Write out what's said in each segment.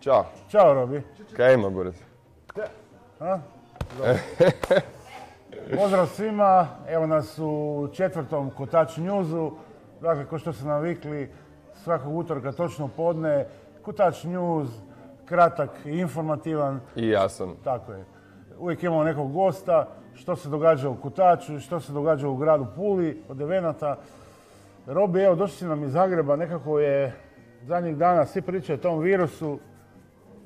Ćao. Ćao, Robi. Kaj ima, Boris? Pozdrav svima, evo nas u četvrtom Kotač Newsu. Dakle, ko što ste navikli, svakog utorka točno podne. Kotač News, kratak i informativan. I jasan. Tako je. Uvijek imamo nekog gosta, što se događa u Kutaču, što se događa u gradu Puli, od evenata. Robi, evo, došli si nam iz Zagreba, nekako je zadnjih dana svi pričaju o tom virusu.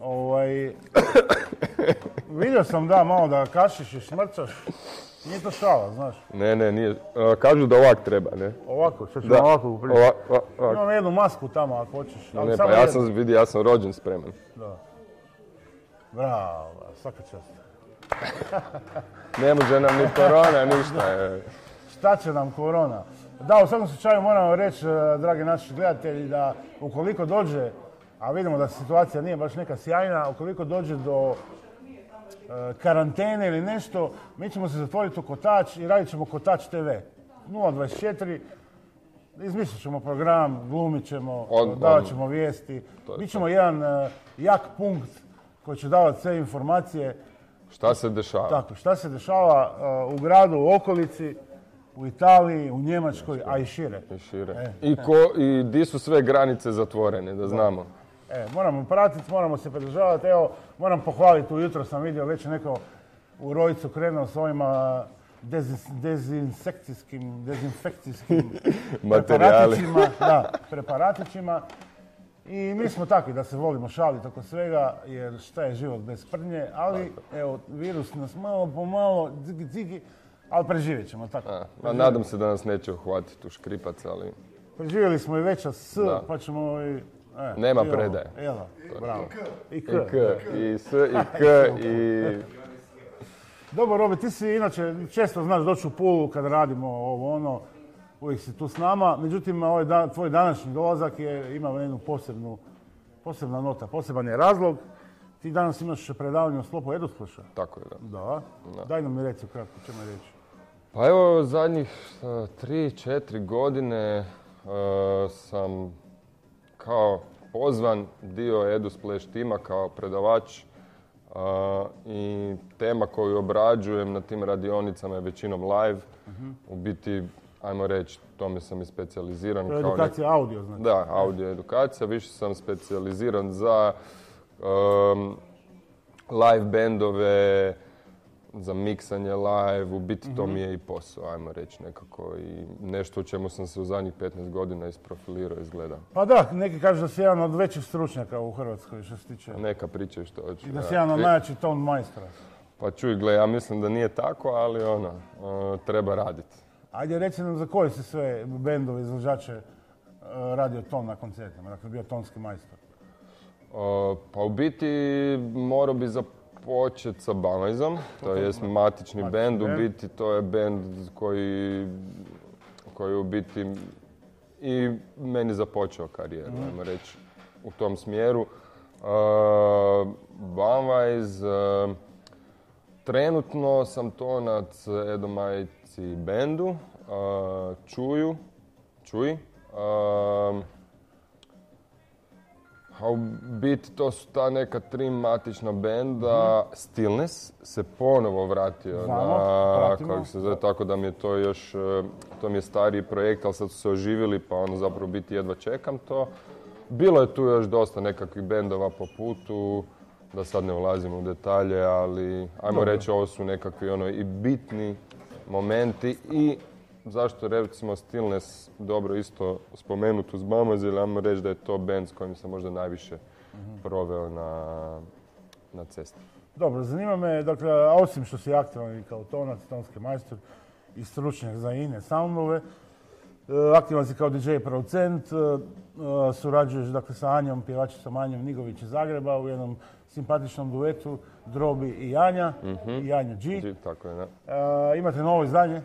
Ovaj, vidio sam da malo da kašiš i smrčaš. Nije to šala, znaš. Ne, ne, nije. A, kažu da ovak treba, ne? Ovako, ću Da. ovako. Imam jednu masku tamo ako hoćeš. ali Ne, samo pa ja sam, vidi, ja sam rođen spreman. Da. Bravo, svaka čast. Ne može nam ni korona, ništa. e. Šta će nam korona? Da, u svakom slučaju moramo reći, e, dragi naši gledatelji, da ukoliko dođe, a vidimo da situacija nije baš neka sjajna, ukoliko dođe do e, karantene ili nešto, mi ćemo se zatvoriti u kotač i radit ćemo kotač TV. 024, izmislit ćemo program, glumit ćemo, On- davat on- ćemo vijesti. To je Bićemo jedan e, jak punkt koji će davati sve informacije Šta se dešava? tako, šta se dešava uh, u gradu, u okolici, u Italiji, u Njemačkoj, a i šire. I šire. E, I, ko, I di su sve granice zatvorene, da znamo. E, moramo pratiti, moramo se pridržavati. Evo, moram pohvaliti, ujutro sam vidio već neko u Rojicu krenuo s ovima dezin- dezinsekcijskim, dezinfekcijskim preparatićima. Da, preparatićima. I mi smo takvi da se volimo šaliti oko svega, jer šta je život bez prnje, ali evo, virus nas malo po malo, dzigi, dzigi, ali preživjet ćemo, tako. A, nadam se da nas neće uhvatiti u škripac, ali Preživjeli smo i veća S, Da. pa ćemo i... E, Nema predaje. Evo, bravo. I K. i K, i S, i K, i... Dobro, Robe, ti si inače često znaš doći u Pulu kad radimo ovo ono, uvijek si tu s nama. Međutim, ovaj dan, tvoj današnji dolazak je, ima jednu posebnu, posebna nota, poseban je razlog. Ti danas imaš predavanje u sklopu Eduspleša. Tako je, da. Da. Daj nam mi reci kratko, čemu je reći. Pa evo, zadnjih a, tri, četiri godine a, sam kao pozvan dio EduSplash tima kao predavač i tema koju obrađujem na tim radionicama je većinom live. U biti, ajmo reći, tome sam i specijaliziran. To je kao edukacija audio, znači. Da, audio edukacija. Više sam specijaliziran za um, live bendove, za miksanje live. U biti to mi je i posao, ajmo reći nekako. I nešto u čemu sam se u zadnjih 15 godina isprofilirao izgleda. Pa da, neki kažu da si jedan od većih stručnjaka u Hrvatskoj što se tiče. Neka pričaju što hoće. I da si jedan od najjačih ton majstora. Pa čuj, gle, ja mislim da nije tako, ali uh, treba raditi. Ajde, reci nam za koje si sve bendove, izvođače e, radio ton na koncertima, dakle bio tonski majstor. Pa u biti morao bi započeti sa Banvajzom, to je matični bend, u biti to je bend koji, koji u biti i meni započeo karijeru, ajmo reći, u tom smjeru. Uh, Banvajz, uh, trenutno sam tonac Edomajci bendu, uh, Čuju, Čuj. Um, a u biti to su ta neka tri matična benda. Stillness se ponovo vratio na, kako se zove, tako da mi je to još, e, to mi je stariji projekt, ali sad su se oživili pa ono zapravo biti jedva čekam to. Bilo je tu još dosta nekakvih bendova po putu, da sad ne ulazim u detalje, ali ajmo Dobro. reći ovo su nekakvi ono i bitni momenti i zašto recimo Stillness dobro isto spomenut uz Mamaz, ili ajmo reći da je to band s kojim sam možda najviše proveo na, na cesti. Dobro, zanima me, dakle, osim što si aktivan i kao tonac, tonski majstor i stručnjak za ine soundove, e, aktivan si kao DJ producent, e, e, surađuješ dakle, sa Anjom, pjevačicom Anjom Nigović iz Zagreba u jednom simpatičnom duetu Drobi i Janja, i Janja G. Tako je, imate novo izdanje,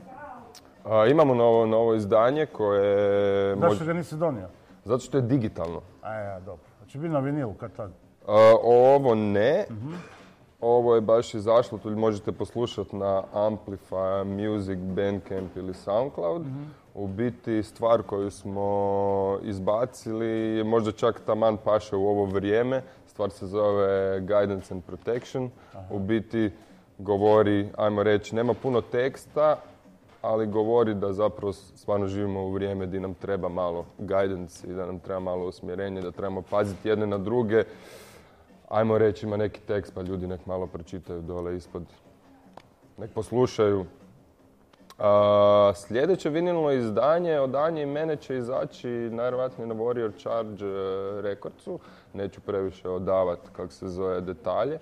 A, imamo novo, novo izdanje koje... zašto ga nisi donio? Zato što je digitalno. A ja, dobro. Znači biti na vinilu kad tad. A, ovo ne. ovo je baš izašlo, tu možete poslušati na Amplify, Music, Bandcamp ili Soundcloud. U biti stvar koju smo izbacili je možda čak taman paše u ovo vrijeme. Stvar se zove Guidance and Protection. U biti govori, ajmo reći, nema puno teksta, ali govori da zapravo stvarno živimo u vrijeme gdje nam treba malo guidance i da nam treba malo usmjerenje, da trebamo paziti jedne na druge. Ajmo reći, ima neki tekst pa ljudi nek malo pročitaju dole ispod. Nek poslušaju. A, sljedeće vinilno izdanje od Anje i mene će izaći najvjerojatnije na Warrior Charge e, Recordsu. Neću previše odavati, kako se zove, detalje.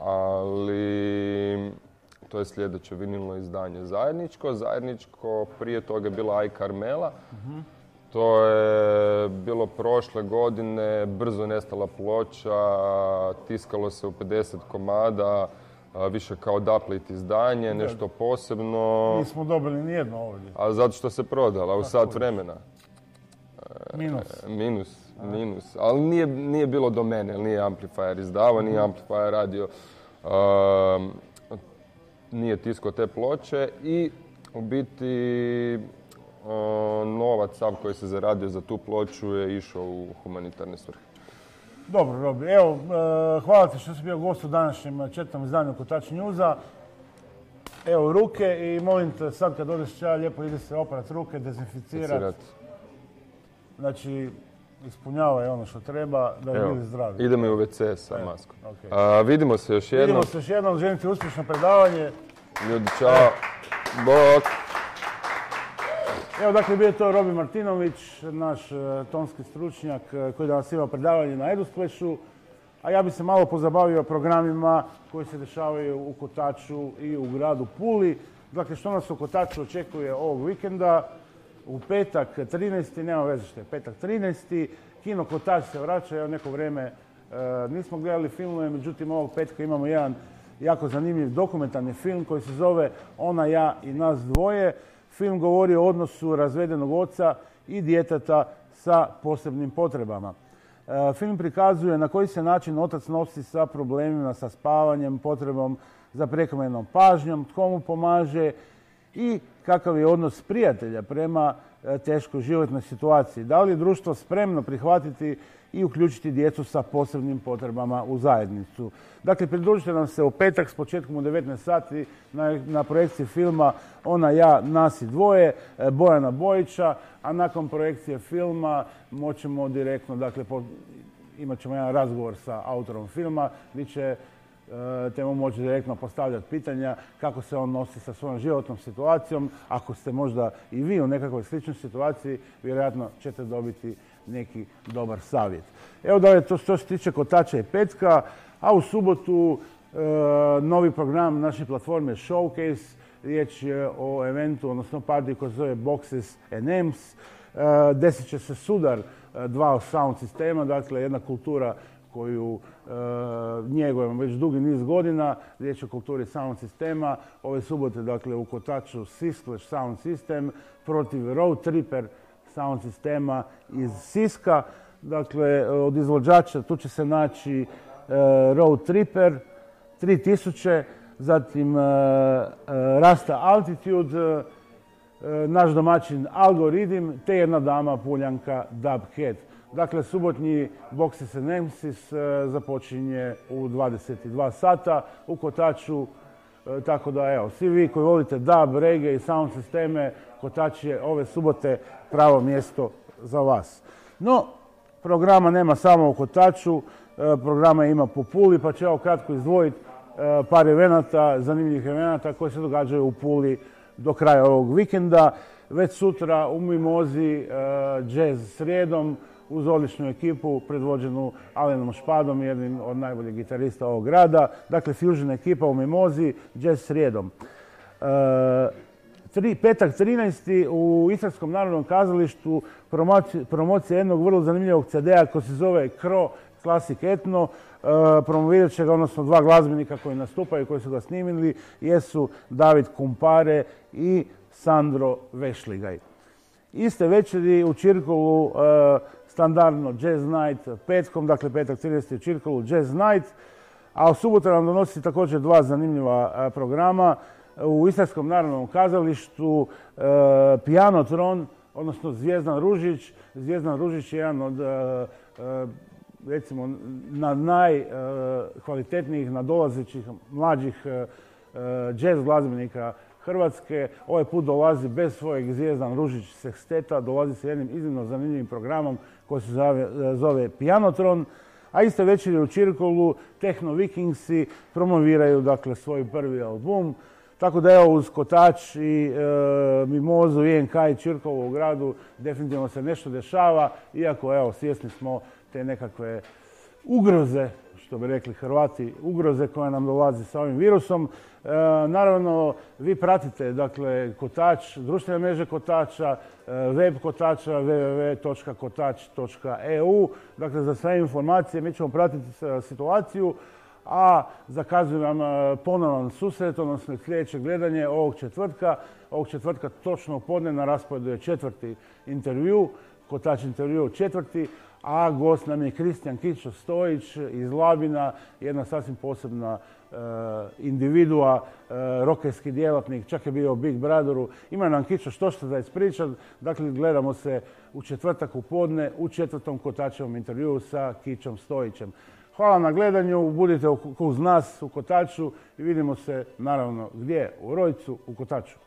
ali to je sljedeće vinilno izdanje zajedničko. Zajedničko prije toga je bila Aj Carmela. To je bilo prošle godine, brzo nestala ploča, tiskalo se u 50 komada, više kao daplit izdanje, nešto posebno. Nismo dobili nijedno ovdje. A zato što se prodala u sat vremena. Minus. Minus, minus. Ali nije, nije bilo do mene, nije Amplifier izdavao, nije Mhm. Amplifier radio. Nije tisko te ploče i u biti novac sav koji se zaradio za tu ploču je išao u humanitarne svrhe. Dobro, Robi. Evo, e, hvala ti što si bio gost u današnjem četvrtom izdanju Kotač Newsa. Evo ruke i molim te sad kad odeš čaj lijepo ide se operat ruke, dezinficirati. Cirat. Znači, ispunjavaj ono što treba da bi Evo, bili zdravi. idemo i u WC sa Evo, maskom. A, vidimo se još jednom. Vidimo se još jednom, želim ti uspješno predavanje. Ljudi, čao. Bok. Evo dakle bio je to Robi Martinović, naš e, tonski stručnjak e, koji danas ima predavanje na Edusplešu. A ja bi se malo pozabavio programima koji se dešavaju u Kotaču i u gradu Puli. Dakle, što nas u Kotaču očekuje ovog vikenda? U petak 13. nema veze što je petak 13. Kino Kotač se vraća, evo neko vrijeme e, nismo gledali filmove, međutim ovog petka imamo jedan jako zanimljiv dokumentarni film koji se zove Ona, ja i nas dvoje. Film govori o odnosu razvedenog oca i djeteta sa posebnim potrebama. E, Film prikazuje na koji se način otac nosi sa problemima, sa spavanjem, potrebom za prekomjernom pažnjom, tko mu pomaže i kakav je odnos prijatelja prema e, teškoj životnoj situaciji. Da li je društvo spremno prihvatiti i uključiti djecu sa posebnim potrebama u zajednicu. Dakle, pridružite nam se u petak s početkom u 19 sati na, projekciji filma Ona, ja, nas i dvoje, e, Bojana Bojića, a nakon projekcije filma moćemo direktno, dakle, po, imat ćemo jedan razgovor sa autorom filma, gdje će e, te mu moći direktno postavljati pitanja kako se on nosi sa svojom životnom situacijom. Ako ste možda i vi u nekakvoj sličnoj situaciji, vjerojatno ćete dobiti neki dobar savjet. Evo da je to što se tiče kotača i petka, a u subotu e, novi program naše platforme Showcase, riječ je o eventu, odnosno partiju koji se zove Boxes and Amps. E, desit će se sudar e, dva sound sistema, dakle jedna kultura koju e, njegujemo već dugi niz godina. Riječ je o kulturi sound sistema. Ove subote, dakle, u Kotaču Siskleš sound system protiv Road Tripper sound sistema iz Siska. Dakle, od izvođača tu će se naći e, Road Tripper 3000, zatim e, e, Rasta Altitude, e, naš domaćin Algoridim, te jedna dama Puljanka Dubhead. Dakle, subotnji Boxes and Nemesis e, započinje u 22 sata u Kotaču. E, Tako da, evo, svi vi koji volite dub, reggae i sound sisteme, Kotač je ove subote pravo mjesto za vas. No, programa nema samo u Kotaču, e, programa ima po Puli, pa ću evo kratko izdvojiti par evenata, zanimljivih evenata koji se događaju u Puli do kraja ovog vikenda. Već sutra u Mimozi jazz srijedom uz odličnu ekipu predvođenu Alenom Špadom, jednim od najboljih gitarista ovog grada. Dakle, fusion ekipa u Mimozi, jazz srijedom. E, tri, petak 13. u Istarskom narodnom kazalištu promoci- promocija jednog vrlo zanimljivog CD-a koji se zove Kro Classic Etno. E, promovirat će ga, odnosno dva glazbenika koji nastupaju, koji su ga snimili, jesu David Kumpare i Sandro Vešligaj. Iste večeri u Čirkolu e, standardno Jazz Night petkom, dakle petak 13. u Čirkolu Jazz Night. A u subotu nam donosi također dva zanimljiva programa. U Istarskom narodnom kazalištu Pianotron, odnosno Zvijezdan Ružić. Zvijezdan Ružić je jedan od recimo na najkvalitetnijih nadolazećih mlađih jazz glazbenika Hrvatske. Ovaj put dolazi bez svojeg Zvijezdan Ružić seksteta, dolazi sa jednim iznimno zanimljivim programom koji se zove, Pianotron. A iste večeri u Čirkolu Techno Vikingsi promoviraju dakle svoj prvi album. Tako da evo uz Kotač i e, Mimozu, INK i Čirkovo u gradu definitivno se nešto dešava, iako evo svjesni smo te nekakve ugroze, što bi rekli Hrvati, ugroze koja nam dolazi sa ovim virusom. E, naravno, vi pratite dakle, Kotač, društvene mreže Kotača, e, web Kotača, www.kotač.eu. Dakle, za sve informacije mi ćemo pratiti situaciju, a zakazujem vam e, ponovan susret, odnosno sljedeće gledanje ovog četvrtka. Ovog četvrtka točno podne na rasporedu je četvrti intervju, Kotač intervju četvrti, a gost nam je Kristijan Kićo Stojić iz Labina, jedna sasvim posebna e, individua, e, rokerski djelatnik, čak je bio u Big Brotheru. Ima nam Kićo što što da ispričat. Dakle, gledamo se u četvrtak u podne u četvrtom Kotačevom intervjuu sa Kićom Stojićem. Hvala na gledanju, budite uz nas u Kotaču i vidimo se naravno gdje? U Rojcu, u Kotaču.